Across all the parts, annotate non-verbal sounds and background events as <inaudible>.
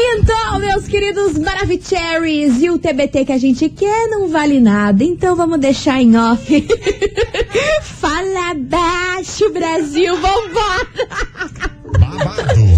Então, meus queridos Maravicheries, e o TBT que a gente quer não vale nada, então vamos deixar em off. <laughs> Fala baixo, Brasil, vambora! babado,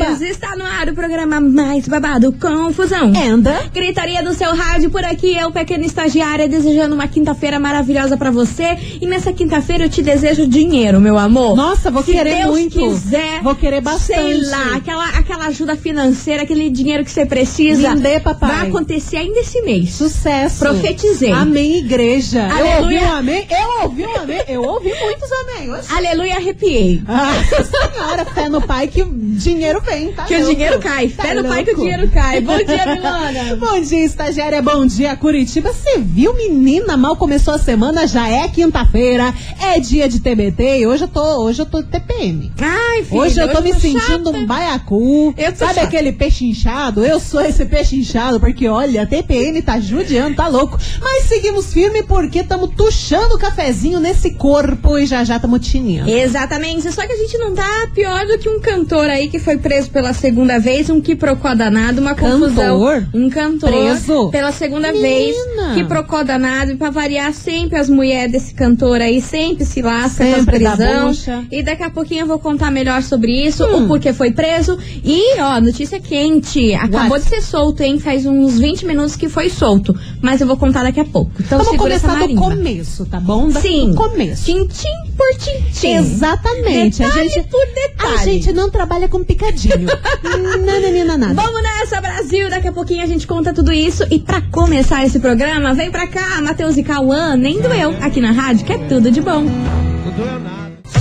Está no ar o programa mais babado, Confusão. Anda. Gritaria do seu rádio por aqui, eu, pequena estagiária, desejando uma quinta-feira maravilhosa pra você. E nessa quinta-feira eu te desejo dinheiro, meu amor. Nossa, vou Se querer Deus muito. quiser, Vou querer bastante. Sei lá, aquela, aquela ajuda financeira, aquele dinheiro que você precisa. Me dê, papai. Vai acontecer ainda esse mês. Sucesso. Profetizei. Amém, igreja. Eu Aleluia. ouvi um amém. Eu ouvi um amém. Eu ouvi muitos amém. Aleluia, arrepiei. Nossa <laughs> senhora, fé no pai que dinheiro vem, tá? Que o louco? dinheiro cai. Tá Fé no pai que o dinheiro cai. Bom dia, <laughs> Milana. Bom dia, estagiária. Bom dia, Curitiba. Você viu, menina? Mal começou a semana, já é quinta-feira, é dia de TBT e hoje eu tô, hoje eu tô TPM. Ai, filho, Hoje eu tô me sentindo chata. um baiacu. Eu tô Sabe chata. aquele peixe inchado? Eu sou esse peixe inchado, porque olha, a TPM tá judiando, tá louco. Mas seguimos firme porque estamos tuchando o cafezinho nesse corpo e já já estamos tininhando. Exatamente, só que a gente não tá pior do que um cantor aí que foi preso pela segunda vez, um quiprocó danado, uma confusão. Cantor? Um cantor Preso? pela segunda Menina. vez, quiprocó danado, e pra variar sempre as mulheres desse cantor aí, sempre se lasca com as prisão. E daqui a pouquinho eu vou contar melhor sobre isso, Hum. o porquê foi preso. E, ó, notícia quente, acabou What? de ser solto, hein, faz uns 20 minutos que foi solto, mas eu vou contar daqui a pouco. Então Vamos começar do começo, tá bom? Da- Sim. Do começo. Tintim por tintim. Exatamente. Detalhe a gente, por detalhe. A gente não trabalha com picadinho. <laughs> Nananina nada. Vamos nessa, Brasil! Daqui a pouquinho a gente conta tudo isso. E pra começar esse programa, vem pra cá, Matheus e Cauã, nem doeu, aqui na rádio, que é tudo de bom.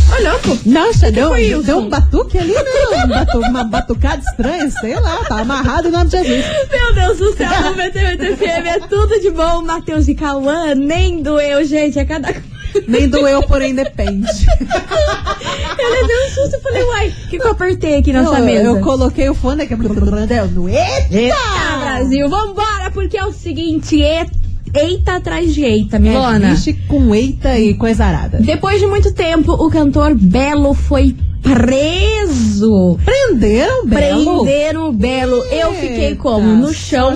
Ô, louco! Nossa, deu, deu, um batuque ali, né? Um batu- uma batucada estranha, sei lá, tá amarrado em nome de Jesus. Meu Deus do céu, <laughs> no 98 FM é tudo de bom. Matheus e Cauã, nem doeu, gente. É cada. Nem doeu, porém depende. Eu levei um susto e falei, uai, o que, que eu apertei aqui nessa eu, mesa? eu coloquei o fone. Deu, Eita! Eita, Brasil, vambora, porque é o seguinte, e- eita atrás de eita, Milona. É, com eita e coisa arada. Depois de muito tempo, o cantor Belo foi preso. Prenderam o Belo? Prenderam o Belo. Eu fiquei como? No chão.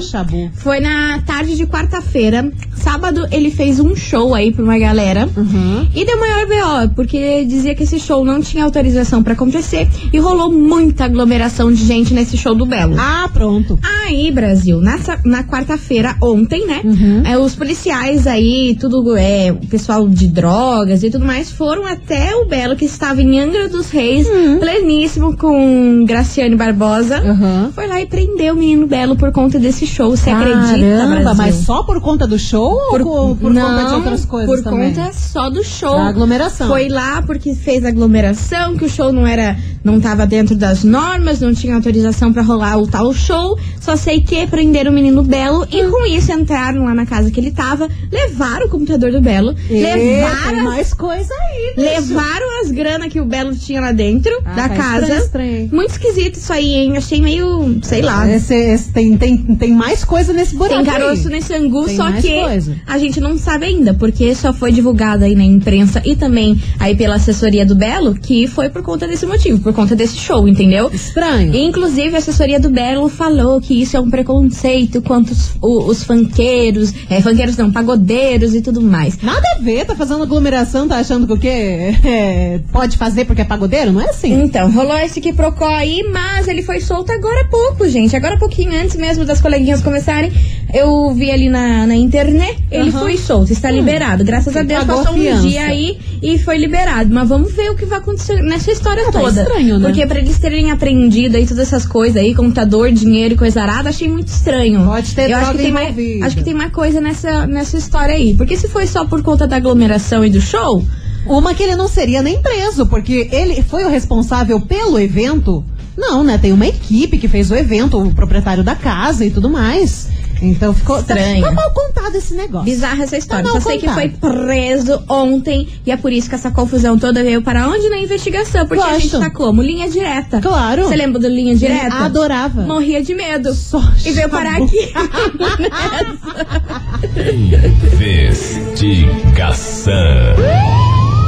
Foi na tarde de quarta-feira. Sábado ele fez um show aí pra uma galera. Uhum. E deu maior BO, porque dizia que esse show não tinha autorização pra acontecer. E rolou muita aglomeração de gente nesse show do Belo. Ah, pronto. Aí, Brasil, nessa, na quarta-feira, ontem, né? Uhum. é, os policiais aí, tudo, é, o pessoal de drogas e tudo mais, foram até o Belo, que estava em Angra dos Reis, pleníssimo com Graciane Barbosa. Uhum. Foi lá e prendeu o menino Belo por conta desse show. Você acredita, Caramba, Brasil? mas só por conta do show ou por, por não, conta de outras coisas por também? conta só do show. Da aglomeração. Foi lá porque fez aglomeração, que o show não era, não tava dentro das normas, não tinha autorização pra rolar o tal show. Só sei que prenderam o menino Belo e com isso entraram lá na casa que ele tava, levaram o computador do Belo, E tem levaram, mais coisa aí, bicho. levaram as granas que o Belo tinha lá dentro Ah, da tá casa. estranho, estranho. Muito esquisito isso aí, hein? Achei meio, sei lá. Esse, esse tem, tem, tem mais coisa nesse buraco Tem caroço aí. nesse angu, Tem só mais que coisa. a gente não sabe ainda, porque só foi divulgado aí na imprensa e também aí pela assessoria do Belo que foi por conta desse motivo, por conta desse show, entendeu? Estranho. Inclusive, a assessoria do Belo falou que isso é um preconceito quanto os, o- os funkeiros, é, funkeiros não, pagodeiros e tudo mais. Nada a ver, tá fazendo aglomeração, tá achando que o quê? <laughs> É, pode fazer porque é pagodeiro? Não é assim? Então, rolou esse que procó aí, mas ele foi solto agora há pouco, gente. Agora há pouquinho antes mesmo das coleguinhas começarem, eu vi ali na, na internet, ele Aham. foi solto, está liberado. Graças a Deus, pagou passou um fiança. dia aí e foi liberado. Mas vamos ver o que vai acontecer nessa história Ah, tá toda. estranho, né? Porque pra eles terem apreendido aí todas essas coisas aí, computador, dinheiro e coisa arada, achei muito estranho. Pode ter eu acho que tem mais. Acho que tem mais coisa nessa, nessa história aí. Porque se foi só por conta da aglomeração e do show, Uma que ele não seria nem preso, porque ele foi o responsável pelo evento. Não, né? Tem uma equipe que fez o evento, o proprietário da casa e tudo mais. Então ficou. Estranho. Tá, tá mal contado esse negócio. Bizarra essa história. Tá Só mal sei que contado. foi preso ontem e é por isso que essa confusão toda veio para onde? Na investigação. Porque a gente Gosto. tá como? Linha direta. Claro. Você lembra do linha direta? Adorava. Morria de medo. Só E veio parar aqui. <laughs> <laughs> Investigação.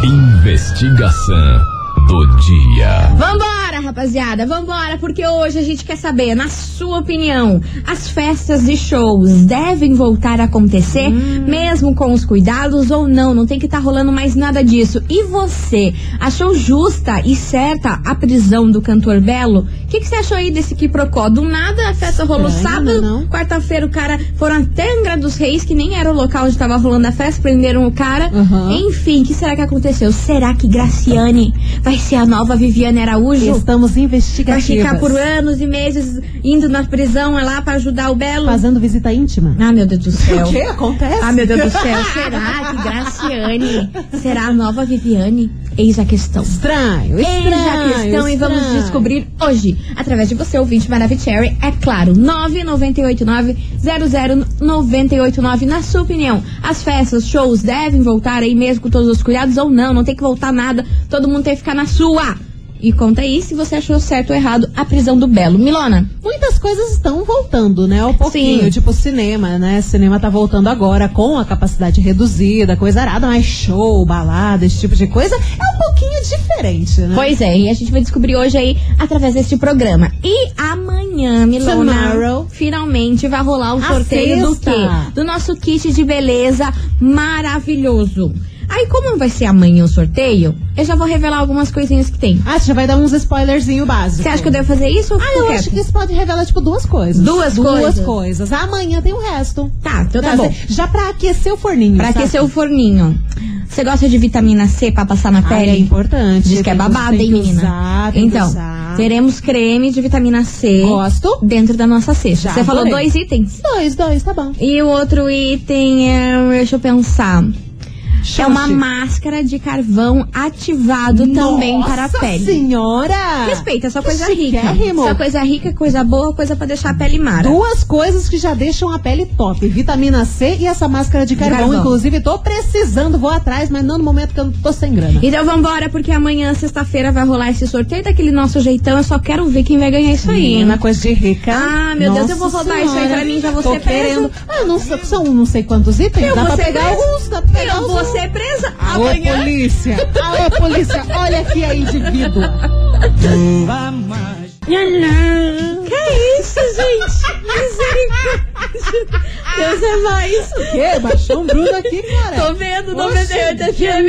Investigação do dia. Vambora, rapaziada, vambora, porque hoje a gente quer saber, na sua opinião, as festas e shows devem voltar a acontecer, mesmo com os cuidados ou não? Não tem que estar rolando mais nada disso. E você, achou justa e certa a prisão do cantor Belo? O que, que você achou aí desse quiprocó? Do nada a festa rolou sábado, quarta-feira o cara foram até Angra dos Reis, que nem era o local onde tava rolando a festa, prenderam o cara. Uhum. Enfim, o que será que aconteceu? Será que Graciane vai ser a nova Viviane Araújo? Estamos Vai investigativas. ficar por anos e meses indo na prisão é lá pra ajudar o Belo? Fazendo visita íntima. Ah, meu Deus do <laughs> céu. O que acontece? Ah, meu Deus do <laughs> céu. Será que Graciane será a nova Viviane? Eis a questão. Estranho, Eis estranho. a questão e vamos estranho. descobrir hoje, através de você, ouvinte Maravicherry, é claro, 9989-00989. Na sua opinião, as festas, shows devem voltar aí mesmo com todos os cuidados ou não? Não tem que voltar nada, todo mundo tem que ficar na sua. E conta aí se você achou certo ou errado a prisão do Belo. Milona, Muitas coisas estão voltando, né? Um pouquinho, Sim. tipo cinema, né? Cinema tá voltando agora com a capacidade reduzida, coisa arada, mas show, balada, esse tipo de coisa é um pouquinho diferente, né? Pois é, e a gente vai descobrir hoje aí através deste programa. E amanhã, Milona, Tomorrow. finalmente vai rolar o sorteio do quê? Do nosso kit de beleza maravilhoso. Como vai ser amanhã o sorteio, eu já vou revelar algumas coisinhas que tem. Ah, você já vai dar uns spoilerzinho básicos. Você acha que eu devo fazer isso ou Ah, eu quieto? acho que isso pode revelar, tipo, duas coisas. Duas Duas coisas? coisas. Amanhã tem o resto. Tá, então tá Quer bom. Já pra aquecer o forninho. Pra sabe? aquecer o forninho. Você gosta de vitamina C pra passar na Ah, pele? é importante. Diz que é tem hein, que menina? Usar, então, usar. teremos creme de vitamina C Gosto. dentro da nossa cesta. Já Você falou dois itens. Dois, dois, tá bom. E o outro item é. Deixa eu pensar. É uma máscara de carvão ativado também para a Nossa pele. senhora! Respeita, só coisa rica. Só coisa rica, coisa boa, coisa pra deixar a pele mara. Duas coisas que já deixam a pele top: vitamina C e essa máscara de carvão. carvão. Inclusive, tô precisando, vou atrás, mas não no momento que eu tô sem grana. Então vambora, porque amanhã, sexta-feira, vai rolar esse sorteio daquele nosso jeitão. Eu só quero ver quem vai ganhar isso aí. Menina, coisa de rica. Ah, meu Deus, eu vou Nossa roubar isso aí Senhora. pra mim, já vou Tô ser querendo. Ah, não, são não sei quantos itens. Eu dá vou pra pegar alguns, dá pra pegar Eu vou alguns. ser presa Alô, amanhã. polícia! Alô, polícia! Olha aqui a indivídua! Que isso, gente? Misericórdia. Deus é mais. O quê? Baixou um Bruno aqui, cara. Tô vendo, Oxe, 98 FM.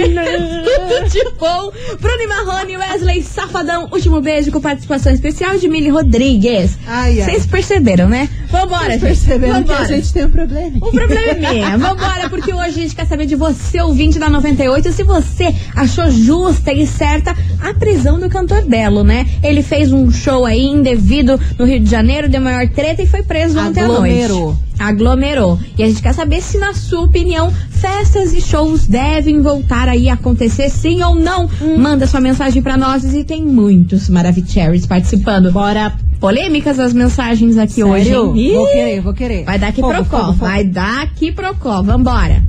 Tudo de bom. Bruno e Marrone, Wesley Safadão. Último beijo com participação especial de Mili Rodrigues. Vocês perceberam, né? Vambora, Vocês gente. percebendo Vambora. que a gente tem um problema. O problema é meu. Vambora, porque hoje a gente quer saber de você, ouvinte da 98, se você achou justa e certa a prisão do cantor Belo, né? Ele fez um show aí indevido no Rio de Janeiro, deu maior treta e foi preso ontem à noite. Aglomerou. Aglomerou. E a gente quer saber se, na sua opinião, festas e shows devem voltar aí a acontecer, sim ou não. Hum. Manda sua mensagem pra nós e tem muitos Maravicheries participando. Bora. Polêmicas as mensagens aqui hoje, Sério? hein? Ih, Vou querer, vou querer. Vai dar aqui Fogo, procó. fogo, fogo. Vai dar aqui procó. Vambora.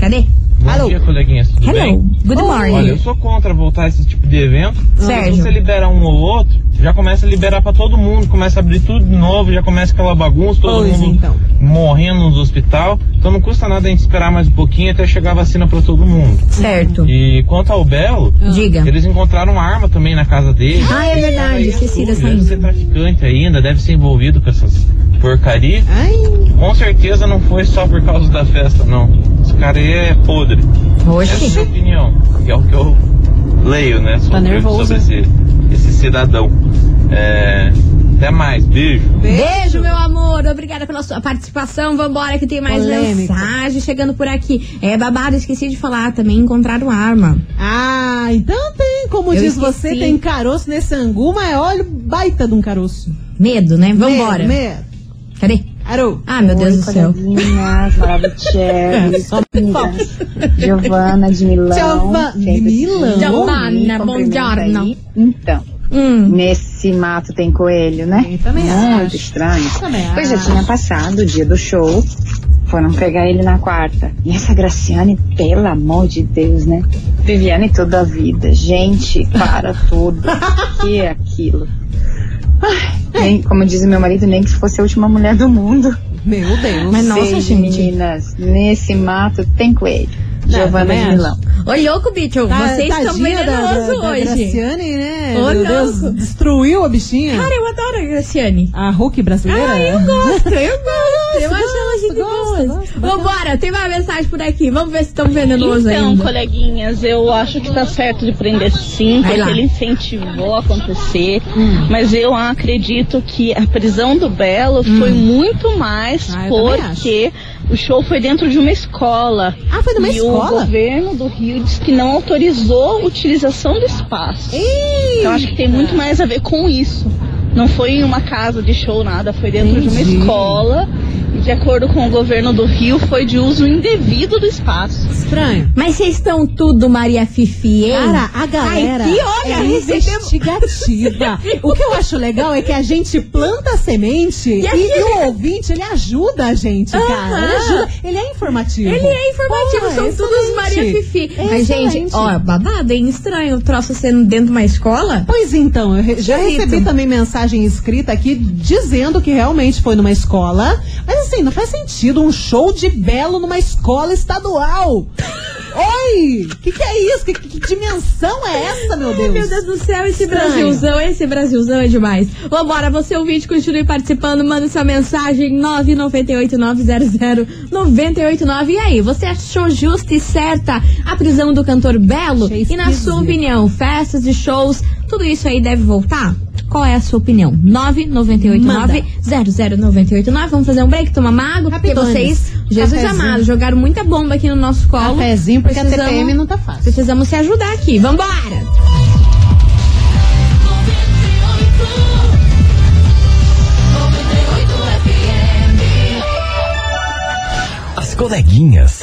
Cadê? Bom Alô? dia, coleguinhas. Tudo Hello. bem? Good morning. Olha, eu sou contra voltar a esse tipo de evento. Sérgio. Se você libera um ou outro, já começa a liberar pra todo mundo, começa a abrir tudo de novo, já começa aquela bagunça, todo Pois mundo então. morrendo nos hospital. Então não custa nada a gente esperar mais um pouquinho até chegar a vacina pra todo mundo. Certo. E quanto ao Belo, Diga. eles encontraram uma arma também na casa dele. Ah, é verdade. Aí, Esqueci dessa Deve ser traficante ainda, deve ser envolvido com essas porcaria. Ai, Com certeza não foi só por causa da festa, não. Esse cara aí é podre. Essa é a minha Oxi. opinião, que é o que eu leio, né? Sobre, Tá nervoso. sobre esse esse cidadão. É, até mais, beijo. Beijo, meu amor. Obrigada pela sua participação. Vambora que tem mais Polêmica. mensagem chegando por aqui. É babado, esqueci de falar também. Encontraram arma. Ah, então tem, como Eu diz esqueci. você, tem caroço nesse angu, mas olha o baita de um caroço. Medo, né? Vambora. Medo, medo. Cadê? Arô. Ah, meu Deus do céu. Maravicherry, <laughs> Giovana de Milão. Giovana de sempre Milão. Giovana, buongiorno. Então, Hum. nesse mato tem coelho, né? Eu também Muito acho. estranho. Também Pois já tinha passado o dia do show. Foram pegar ele na quarta. E essa Graciane, pelo amor de Deus, né? Viviane toda a vida. Gente, para <laughs> tudo. que é aquilo? Ai, nem, como diz o meu marido, nem que fosse a última mulher do mundo. Meu Deus. Mas nossa, gente. meninas. Nesse mato tem coelho. Não, Giovana de. Milão. Ô, louco, bicho. Tá- Vocês estão venenosos hoje. Graciane, né? Ô, Meu Deus, destruiu a bichinha. Cara, eu adoro a Graciane. A Hulk brasileira? Ah, eu gosto, eu <laughs> gosto. Eu acho bacana. Vambora, tem uma mensagem por aqui. Vamos ver se estão venenosos Então, ainda. coleguinhas, eu acho que tá certo de prender sim, porque ele incentivou a acontecer. Mas eu acredito que a prisão do Belo foi muito mais Ah, porque o show foi dentro de uma escola. Ah, foi numa e escola? o governo do Rio disse que não autorizou a utilização do espaço. Então acho que tem muito mais a ver com isso. Não foi em uma casa de show, nada, foi dentro de Entendi. uma escola. De acordo com o governo do Rio, foi de uso indevido do espaço. Estranho. Mas vocês estão tudo Maria Fifi, hein? Cara, a galera Ai, que olha, é investigativa. o que eu acho legal é que a gente planta a semente e, aqui- e o ouvinte, ele ajuda a gente, cara. Aham. Ele ajuda, ele é informativo. Ele é informativo, Pô, são excelente. todos Maria Fifi. Mas, gente, Excelente. ó, babado, hein? Estranho o troço sendo dentro de uma escola. Pois então, eu re- já recebi também mensagem escrita aqui dizendo que realmente foi numa escola. Mas assim, não faz sentido um show de belo numa escola estadual. Oi! Que que é isso? Que, que- dimensão é essa, meu Deus? Meu Deus do céu, esse Estranho. Brasilzão, esse Brasilzão é demais. Vambora, você ouvinte, continue participando, manda sua mensagem 998-900-989. E aí, você achou justa e certa a prisão do cantor Belo? E na sua opinião, festas e shows, tudo isso aí deve voltar? Qual é a sua opinião? 998900989. Vamos fazer um break, tomar uma água, porque vocês, Jesus Cafezinho. amado, jogaram muita bomba aqui no nosso colo. Cafezinho, porque a TPM não tá fácil. Precisamos se ajudar aqui. Vambora! As coleguinhas.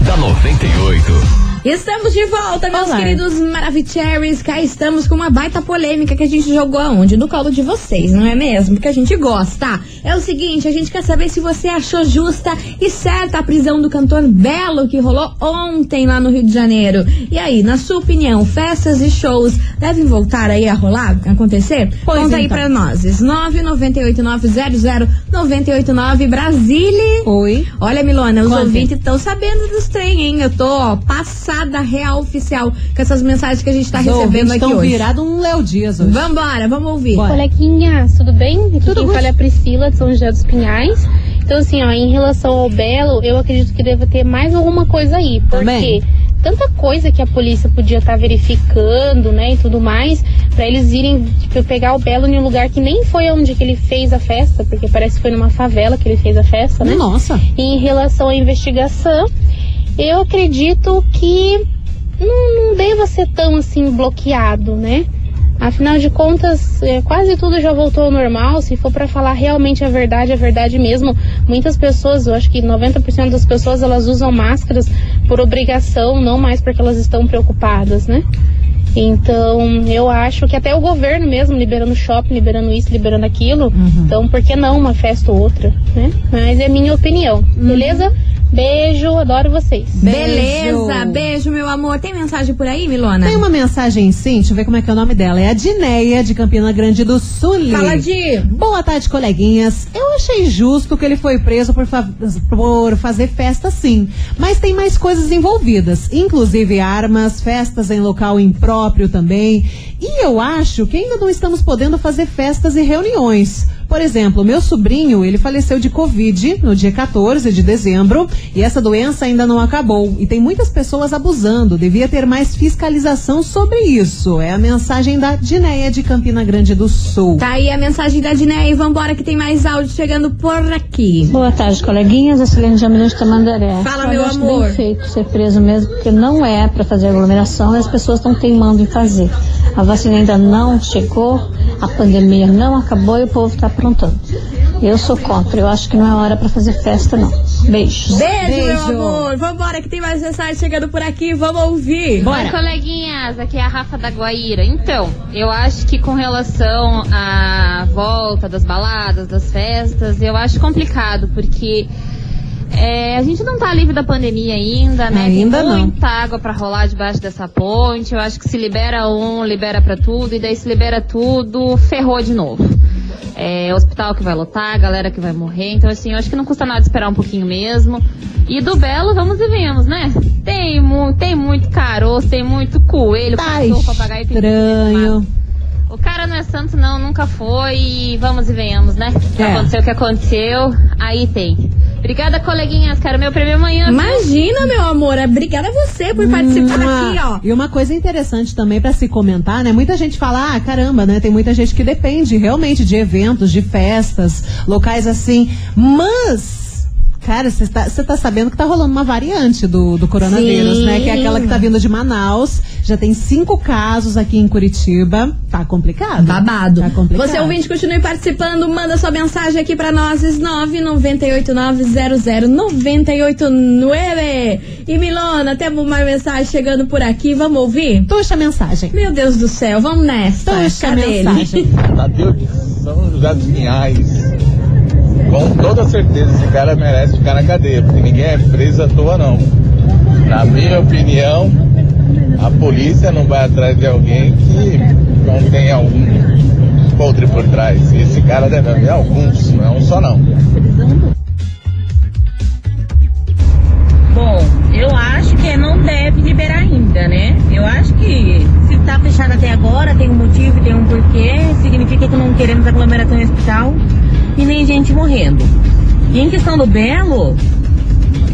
da 98. Estamos de volta, meus Olá. queridos Maravicheries. Cá estamos com uma baita polêmica que a gente jogou aonde? No colo de vocês, não é mesmo? Porque a gente gosta. É o seguinte, a gente quer saber se você achou justa e certa a prisão do cantor Belo que rolou ontem lá no Rio de Janeiro. E aí, na sua opinião, festas e shows devem voltar aí a rolar, a acontecer? Pois Conta aí então. pra nós. 998900989 Brasília. Oi. Olha, Milona, os Conta. ouvintes estão sabendo dos trem, hein? Eu tô ó, passada real oficial com essas mensagens que a gente tá Os recebendo aqui estão hoje. virado um Léo Dias hoje. Vambora, vamos ouvir. Bora. Coleguinhas, tudo bem? Aqui Tudo quem fala é a Priscila de São José dos Pinhais. Então, assim, ó, em relação ao Belo, eu acredito que deva ter mais alguma coisa aí. Porque tanta coisa que a polícia podia estar verificando, né, e tudo mais, pra eles irem, tipo, pegar o Belo em um lugar que nem foi onde que ele fez a festa, porque parece que foi numa favela que ele fez a festa, né? Nossa. E em relação à investigação, eu acredito que não, não deva ser tão assim bloqueado, né? Afinal de contas, é, quase tudo já voltou ao normal. Se for para falar realmente a verdade, a verdade mesmo, muitas pessoas, eu acho que 90% das pessoas, elas usam máscaras por obrigação, não mais porque elas estão preocupadas, né? Então, eu acho que até o governo mesmo, liberando shopping, liberando isso, liberando aquilo. Então, por que não uma festa ou outra, né? Mas é minha opinião, beleza? Beijo, adoro vocês. Beleza, beijo, meu amor. Tem mensagem por aí, Milona? Tem uma mensagem sim, deixa eu ver como é que é o nome dela. É a Dineia, de Campina Grande do Sul. Fala de. Boa tarde, coleguinhas. Eu achei justo que ele foi preso por, fa- por fazer festa, sim. Mas tem mais coisas envolvidas, inclusive armas, festas em local impróprio também. E eu acho que ainda não estamos podendo fazer festas e reuniões. Por exemplo, meu sobrinho, ele faleceu de Covid no dia 14 de dezembro e essa doença ainda não acabou. E tem muitas pessoas abusando. Devia ter mais fiscalização sobre isso. É a mensagem da Dineia de Campina Grande do Sul. Tá aí a mensagem da Diné e vambora que tem mais áudio chegando por aqui. Boa tarde, coleguinhas. A Celene Jamilão de Tamandaré. Fala, Olha, meu eu acho amor. bem feito ser preso mesmo, porque não é para fazer aglomeração e as pessoas estão teimando em fazer. A vacina ainda não chegou, a pandemia não acabou e o povo está aprontando. Eu sou contra. Eu acho que não é hora para fazer festa, não. Beijos. Beijo, Beijo. meu amor. Vambora que tem mais mensagem chegando por aqui. Vamos ouvir. Oi, coleguinhas, aqui é a Rafa da Guaíra. Então, eu acho que com relação à volta das baladas, das festas, eu acho complicado, porque é, a gente não tá livre da pandemia ainda, né? Ainda Tem não. muita água pra rolar debaixo dessa ponte. Eu acho que se libera um, libera pra tudo, e daí se libera tudo, ferrou de novo. É, hospital que vai lotar, galera que vai morrer. Então, assim, eu acho que não custa nada esperar um pouquinho mesmo. E do Belo, vamos e vemos, né? Tem, mu tem muito caroço, tem muito coelho, Tá cachorro, papagaio. tem estranho. o cara não é santo, não, nunca foi. E vamos e venhamos, né? É. Aconteceu o que aconteceu, aí tem. Obrigada, coleguinhas. Quero meu prêmio amanhã. viu? Imagina, meu amor. Obrigada a você por participar Mua. aqui, ó. E uma coisa interessante também pra se comentar, né? Muita gente fala, ah, caramba, né? Tem muita gente que depende realmente de eventos, de festas, locais assim. Mas. Cara, você tá, tá sabendo que tá rolando uma variante do, do coronavírus, Sim. né? Que é aquela que tá vindo de Manaus. Já tem cinco casos aqui em Curitiba. Tá complicado. Babado. Tá complicado. Você ouvinte, continue participando. Manda sua mensagem aqui pra nós. 998900989. E Milona, temos mais mensagem chegando por aqui. Vamos ouvir? Puxa a mensagem. Meu Deus do céu, vamos nessa. Puxa a Cadê mensagem. Tadeu de São José dos Pinhais. Com toda certeza, esse cara merece ficar na cadeia, porque ninguém é preso à toa, não. Na minha opinião, a polícia não vai atrás de alguém que não tem algum podre por trás. Esse cara deve haver alguns, não é um só, não. Bom, eu acho que não deve liberar ainda, né? Eu acho que se tá fechado até agora, tem um motivo, tem um porquê, significa que não queremos aglomeração em hospital e nem gente morrendo. E em questão do Belo,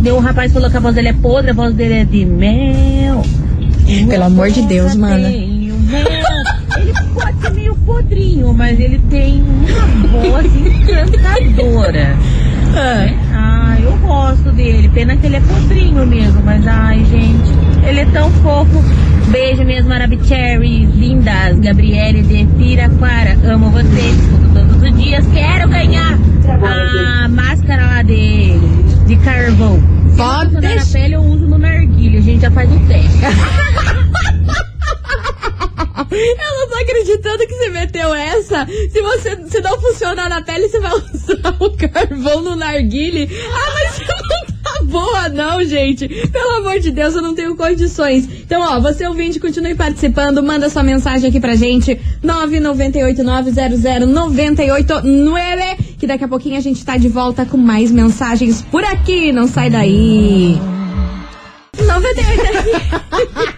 deu um rapaz falou que a voz dele é podre, a voz dele é de mel. Pelo amor de Deus, mana. mel. Ele pode ser meio podrinho, mas ele tem uma voz <laughs> encantadora. Ah, Ah, eu gosto dele. Pena que ele é podrinho mesmo, mas ai, gente, ele é tão fofo. Beijo mesmo, Arabicherries, lindas. Gabriele de Piraquara, amo vocês. Todos os dias. Quero ganhar a máscara lá de, de carvão. Se Pode na pele, eu uso no narguilho. A gente já faz o teste. <laughs> Eu não tô acreditando que você meteu essa. Se você se não funcionar na pele, você vai usar o carvão no narguile. Ah, mas boa, não, gente. Pelo amor de Deus, eu não tenho condições. Então, ó, você ouvinte, continue participando. Manda sua mensagem aqui pra gente. 998900989. Que daqui a pouquinho a gente tá de volta com mais mensagens por aqui. Não sai daí. 98 <laughs>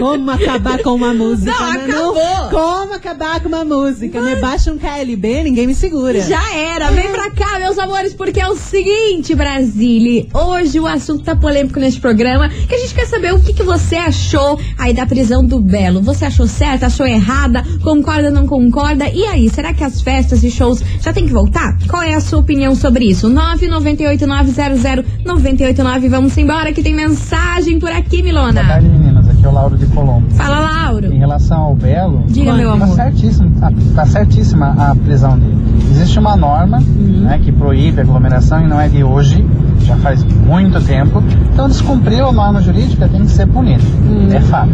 Como acabar com uma música, Não, né? acabou. Como acabar com uma música? Me baixa um KLB, ninguém me segura. Já era, vem pra cá, meus amores, porque é o seguinte, Brasília. Hoje o assunto tá polêmico neste programa, que a gente quer saber o que, que você achou aí da prisão do Belo. Você achou certa, achou errada, concorda, não concorda? E aí, será que as festas e shows já tem que voltar? Qual é a sua opinião sobre isso? 998900989. Vamos embora que tem mensagem por aqui, Milona. meninas. Aqui é o Lauro de Colombo. Fala, Lauro. Em relação ao Belo, Diga, meu tá amor. certíssimo, tá, tá certíssima a prisão dele. Existe uma norma Uhum. né, que proíbe a aglomeração e não é de hoje, já faz muito tempo. Então descumpriu a norma jurídica, tem que ser punido. É fato.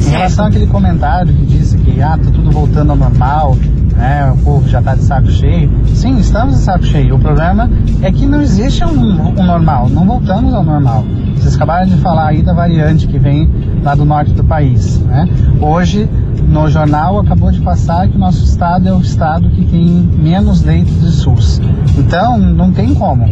Em relação àquele comentário que disse que ah, tá tudo voltando ao normal, né, o povo já tá de saco cheio. Sim, estamos de saco cheio. O problema é que não existe um, um normal, não voltamos ao normal. Vocês acabaram de falar aí da variante que vem lá do norte do país. Né? Hoje, no jornal, acabou de passar que o nosso estado é o estado que tem menos leitos de SUS. Então, não tem como.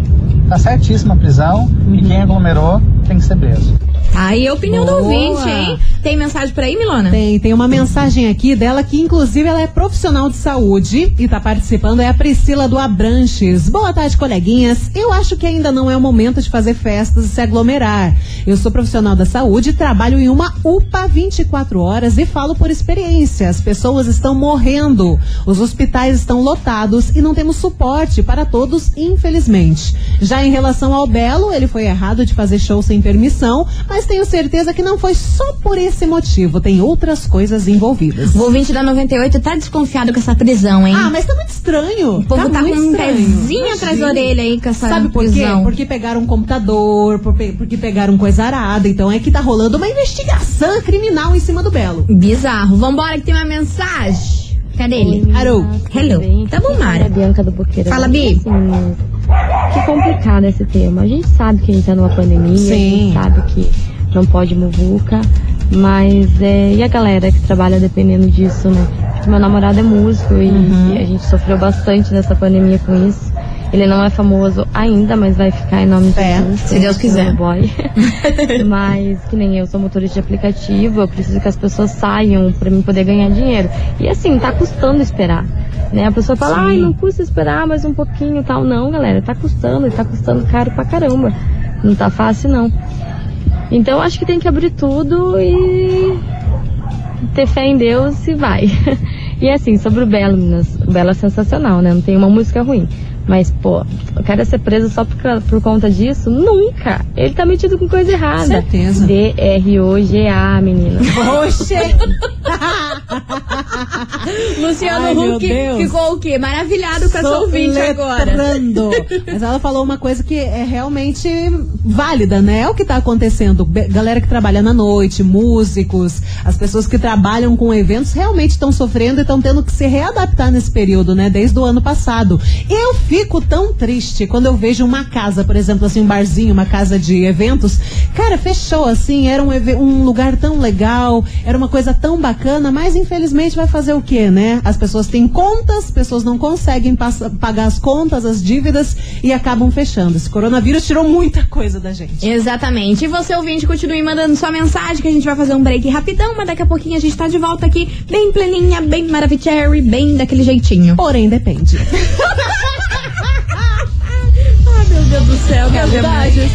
Tá certíssima a prisão e quem aglomerou tem que ser preso. Tá aí a opinião do Boa. ouvinte, hein? Tem mensagem por aí, Milona? Tem, tem uma mensagem aqui dela que, inclusive, ela é profissional de saúde e tá participando, é a Priscila do Abranches. Boa tarde, coleguinhas. Eu acho que ainda não é o momento de fazer festas e se aglomerar. Eu sou profissional da saúde, trabalho em uma UPA 24 horas e falo por experiência. As pessoas estão morrendo, os hospitais estão lotados e não temos suporte para todos, infelizmente. Já em relação ao Belo, ele foi errado de fazer show sem permissão, mas tenho certeza que não foi só por esse motivo. Tem outras coisas envolvidas. O ouvinte da 98 tá desconfiado com essa prisão, hein? Ah, mas tá muito estranho. O povo tá, muito com um estranho. pezinho atrás da orelha aí com essa Sabe por quê? prisão. Porque pegaram um computador, porque pegaram coisa arada. Então é que tá rolando uma investigação criminal em cima do Belo. Bizarro. Vambora que tem uma mensagem. Cadê ele? Alô. Hello. Tá bom, Mara. Bianca do Boqueirão. Fala, Bi. Assim, que complicado esse tema. A gente sabe que a gente tá numa pandemia, Sim. a gente sabe que não pode muvuca, mas é, e a galera que trabalha dependendo disso, né? Tipo, meu namorado é músico e, Uhum. e a gente sofreu bastante nessa pandemia com isso. Ele não é famoso ainda, mas vai ficar em nome de Jesus. se Deus quiser. Boy. <laughs> mas que nem eu sou motorista de aplicativo, eu preciso que as pessoas saiam pra mim poder ganhar dinheiro. E assim, tá custando esperar. Né? A pessoa fala, ai, não custa esperar mais um pouquinho e tal. Não, galera, tá custando, tá custando caro pra caramba. Não tá fácil, não. Então acho que tem que abrir tudo e ter fé em Deus e vai. <laughs> E assim, sobre o Belo, meninas, o Belo é sensacional, né? Não tem uma música ruim. Mas, pô, o cara ser preso só por, por conta disso? Nunca! Ele tá metido com coisa errada. Certeza. D-R-O-G-A, menina. <laughs> Oxe! <laughs> Luciano Ai, Huck ficou o quê? Maravilhado com essa ouvinte agora. Mas ela falou uma coisa que é realmente válida, né? É o que tá acontecendo. Galera que trabalha na noite, músicos, as pessoas que trabalham com eventos realmente estão sofrendo e estão tendo que se readaptar nesse período, né? Desde o ano passado. Eu fico tão triste quando eu vejo uma casa, por exemplo, assim, um barzinho, uma casa de eventos. Cara, fechou assim, era um, um lugar tão legal, era uma coisa tão bacana, mas infelizmente vai fazer o quê, né? As pessoas têm contas, as pessoas não conseguem pagar as contas, as dívidas e acabam fechando. Esse coronavírus tirou muita coisa da gente. Exatamente. E você, ouvinte, continue mandando sua mensagem que a gente vai fazer um break rapidão, mas daqui a pouquinho a gente tá de volta aqui, bem pleninha, bem maravilhosa, bem daquele jeitinho. Porém, depende. <laughs> Ai, meu Deus do céu, que Verdade.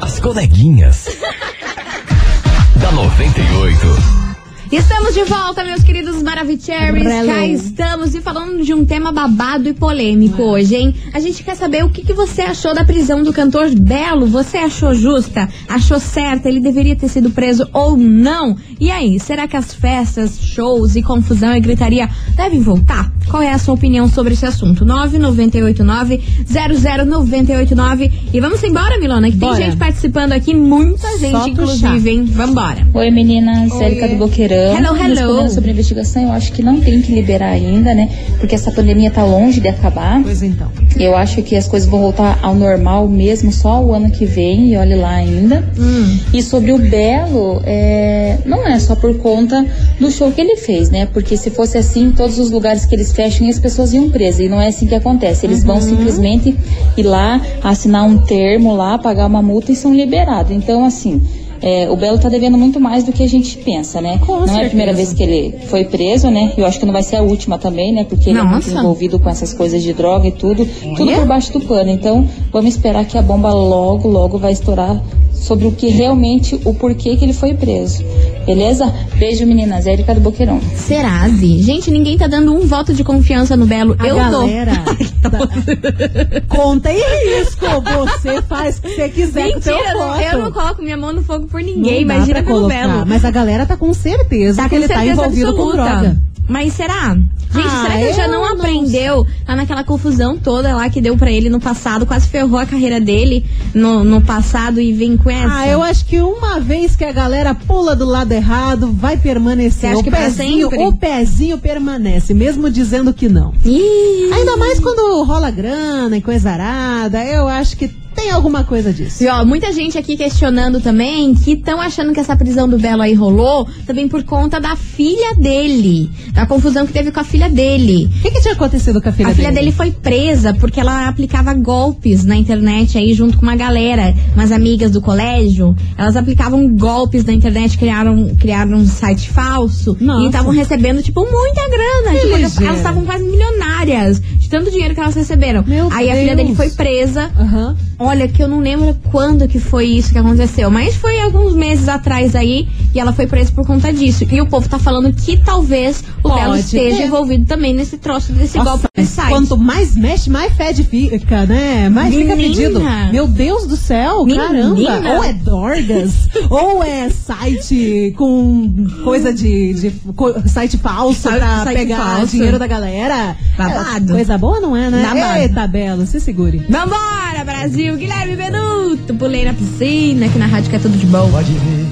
As coleguinhas. <laughs> da 98. Estamos de volta, meus queridos Maravicheries. Cá estamos e falando de um tema babado e polêmico hoje, hein? A gente quer saber o que, que você achou da prisão do cantor Belo. Você achou justa? Achou certa? Ele deveria ter sido preso ou não? E aí, será que as festas, shows e confusão e gritaria devem voltar? Qual é a sua opinião sobre esse assunto? 9989-00989. E vamos embora, Milona, que Bora. tem gente participando aqui, muita gente, o inclusive, chá. hein? Vambora. Oi meninas, Oi. Érica do Boqueirão. Hello, hello. Respondendo sobre a investigação, eu acho que não tem que liberar ainda, né? Porque essa pandemia tá longe de acabar. Pois então. Eu acho que as coisas vão voltar ao normal mesmo só o ano que vem, e olhe lá ainda. Hum. E sobre o Belo, é, não é só por conta do show que ele fez, né? Porque se fosse assim, todos os lugares que eles fecham, as pessoas iam presas. E não é assim que acontece. Eles vão simplesmente ir lá, assinar um termo lá, pagar uma multa e são liberados. Então, assim. É, o Belo tá devendo muito mais do que a gente pensa, né? Com não é a certeza. primeira vez que ele foi preso, né? Eu acho que não vai ser a última também, né? Porque ele é muito Nossa. envolvido com essas coisas de droga e tudo. Tudo por baixo do pano. Então, vamos esperar que a bomba logo, logo vai estourar sobre o que realmente, o porquê que ele foi preso. Beleza? Beijo, meninas. Érica do Boqueirão. Será, Zi? Gente, ninguém tá dando um voto de confiança no Belo. A eu galera. da- <laughs> Conta e risco. Você faz o que você quiser com Mentira, eu não- voto. eu não coloco minha mão no fogo por ninguém, Não imagina pelo colocar. Belo. Mas a galera tá com certeza Tá que com ele tá certeza envolvido com absoluta. droga. Mas será? Gente, Ah, será que ele já não não aprendeu? Tá naquela confusão toda lá que deu pra ele no passado, quase ferrou a carreira dele no, no passado e vem com essa? Ah, eu acho que uma vez que a galera pula do lado errado, vai permanecer. Você acha o que pezinho, o pezinho permanece, mesmo dizendo que não. Ih, Ainda mais quando rola grana e coisa arada, eu acho que tem alguma coisa disso. E ó, muita gente aqui questionando também que estão achando que essa prisão do Belo aí rolou também por conta da filha dele. Da confusão que teve com a filha dele. O que, que tinha acontecido com a filha A filha dele? dele foi presa porque ela aplicava golpes na internet aí junto com uma galera, umas amigas do colégio. Elas aplicavam golpes na internet, criaram, criaram um site falso Nossa. e estavam recebendo, tipo, muita grana. Tipo, elas estavam quase milionárias de tanto dinheiro que elas receberam. Meu aí a filha Deus. dele foi presa. Aham. Olha, que eu não lembro quando que foi isso que aconteceu, mas foi alguns meses atrás aí e ela foi presa por conta disso. E o povo tá falando que talvez o Belo esteja ter. envolvido também nesse troço desse Nossa, golpe desse site. quanto mais mexe, mais fede fica, né? Mais fica Menina. pedido. Meu Deus do céu, Menina. caramba. Ou é Dorgas, <laughs> ou é site com coisa de, de co- site falso Site- pra site pegar falso. dinheiro da galera. Babado. É, coisa boa não é, né? Babado. Eita, Belo, se segure. Vambora, Brasil! Guilherme Benuto, pulei na piscina, aqui na rádio que é tudo de bom. Pode.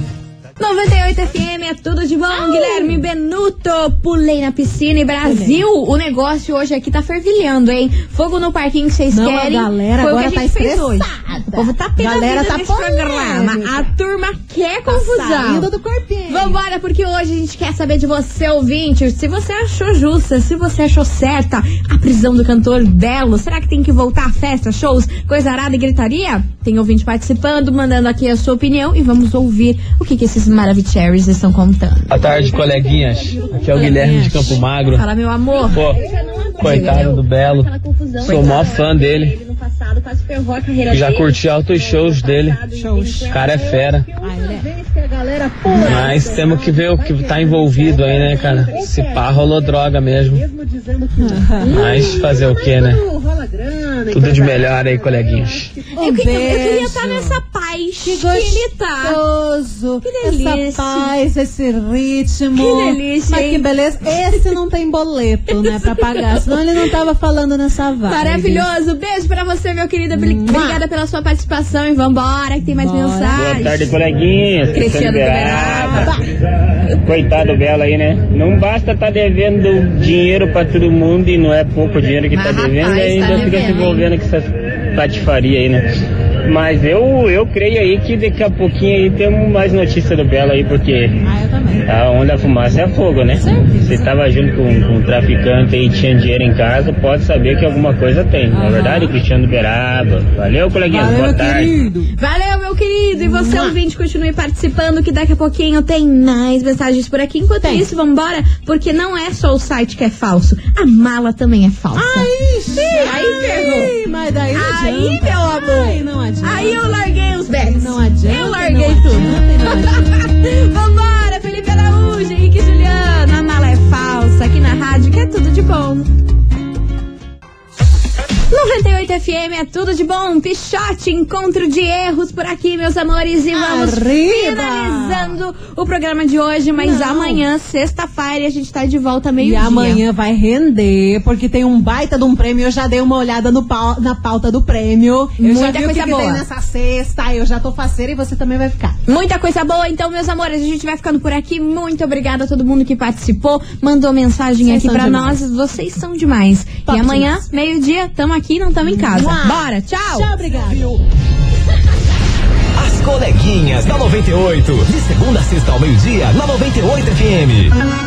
98 FM é tudo de bom, Guilherme Benuto, pulei na piscina e Brasil, o negócio hoje aqui tá fervilhando, hein? Fogo no parquinho que vocês Não, a querem. galera foi o agora que a tá gente fez hoje. O povo tá pegando Galera tá nesse programa. A turma quer confusão. Saindo do corpinho. Vambora, porque hoje a gente quer saber de você, ouvinte, se você achou justa, se você achou certa a prisão do cantor Belo. Será que tem que voltar a festa, shows, coisa arada e gritaria? Tem ouvinte participando, mandando aqui a sua opinião e vamos ouvir o que, que esses Maravicheries estão contando. Boa tarde, coleguinhas. Aqui é o Guilherme de Campo Magro. Fala, meu amor. Pô, coitado do Belo. Sou o maior fã dele. Já curti altos shows dele. O cara é fera. Mas temos que ver o que tá envolvido aí, né, cara? Se pá, rolou droga mesmo. <laughs> Mas fazer o que, né? Tudo de melhor aí, coleguinhas. Eu, que- eu queria estar nessa paz que, Que ele tá. gostoso. Que delícia. Essa paz, esse ritmo. Que delícia, Mas que beleza. Esse não tem boleto, né, pra pagar. Senão ele não tava falando nessa vibe. Maravilhoso. Beijo pra você, meu querido. Obri- Obrigada pela sua participação e vambora, que tem mais Bora. mensagem. Boa tarde, coleguinhas. Cristiano Coitado dela aí, né? Não basta estar devendo dinheiro pra todo mundo e não é pouco dinheiro que tá Mas, devendo rapaz, e ainda tá fica se devendo, envolvendo com essas patifaria aí, né? Mas eu, eu creio aí que daqui a pouquinho aí temos mais notícia do Belo aí, porque também. A onde a fumaça é fogo, né? Se tava junto com, com um traficante e tinha dinheiro em casa, pode saber que alguma coisa tem. Não é verdade, Cristiano Beraba? Valeu, coleguinhas. Valeu, Boa meu tarde. querido. Valeu, meu querido. E você, ouvinte, continue participando, que daqui a pouquinho tem mais mensagens por aqui. Enquanto Tem. isso, vambora, porque não é só o site que é falso, a mala também é falsa. Ai, aí ferrou. Mas daí não Aí, adianta. meu amor. Ai, não adianta. Aí eu larguei os bets. Não adianta. Eu larguei não tudo. adianta, <laughs> que 98 FM é tudo de bom. Pichote, encontro de erros por aqui, meus amores. E vamos Arriba! finalizando o programa de hoje. Mas Não. amanhã, sexta-feira, a gente tá de volta E meio-dia. amanhã vai render, porque tem um baita de um prêmio. Eu já dei uma olhada pau- na pauta do prêmio. Eu já Muita vi o que, coisa que boa. tem nessa sexta. Eu já tô faceira e você também vai ficar. Muita coisa boa, então, meus amores, a gente vai ficando por aqui. Muito obrigada a todo mundo que participou, mandou mensagem Vocês aqui demais. nós. Vocês são demais. Top e amanhã, meio-dia, tamo aqui, não tamo em casa. Bora, tchau! Tchau, obrigada. As coleguinhas da 98. De segunda a sexta ao meio-dia, na 98 FM.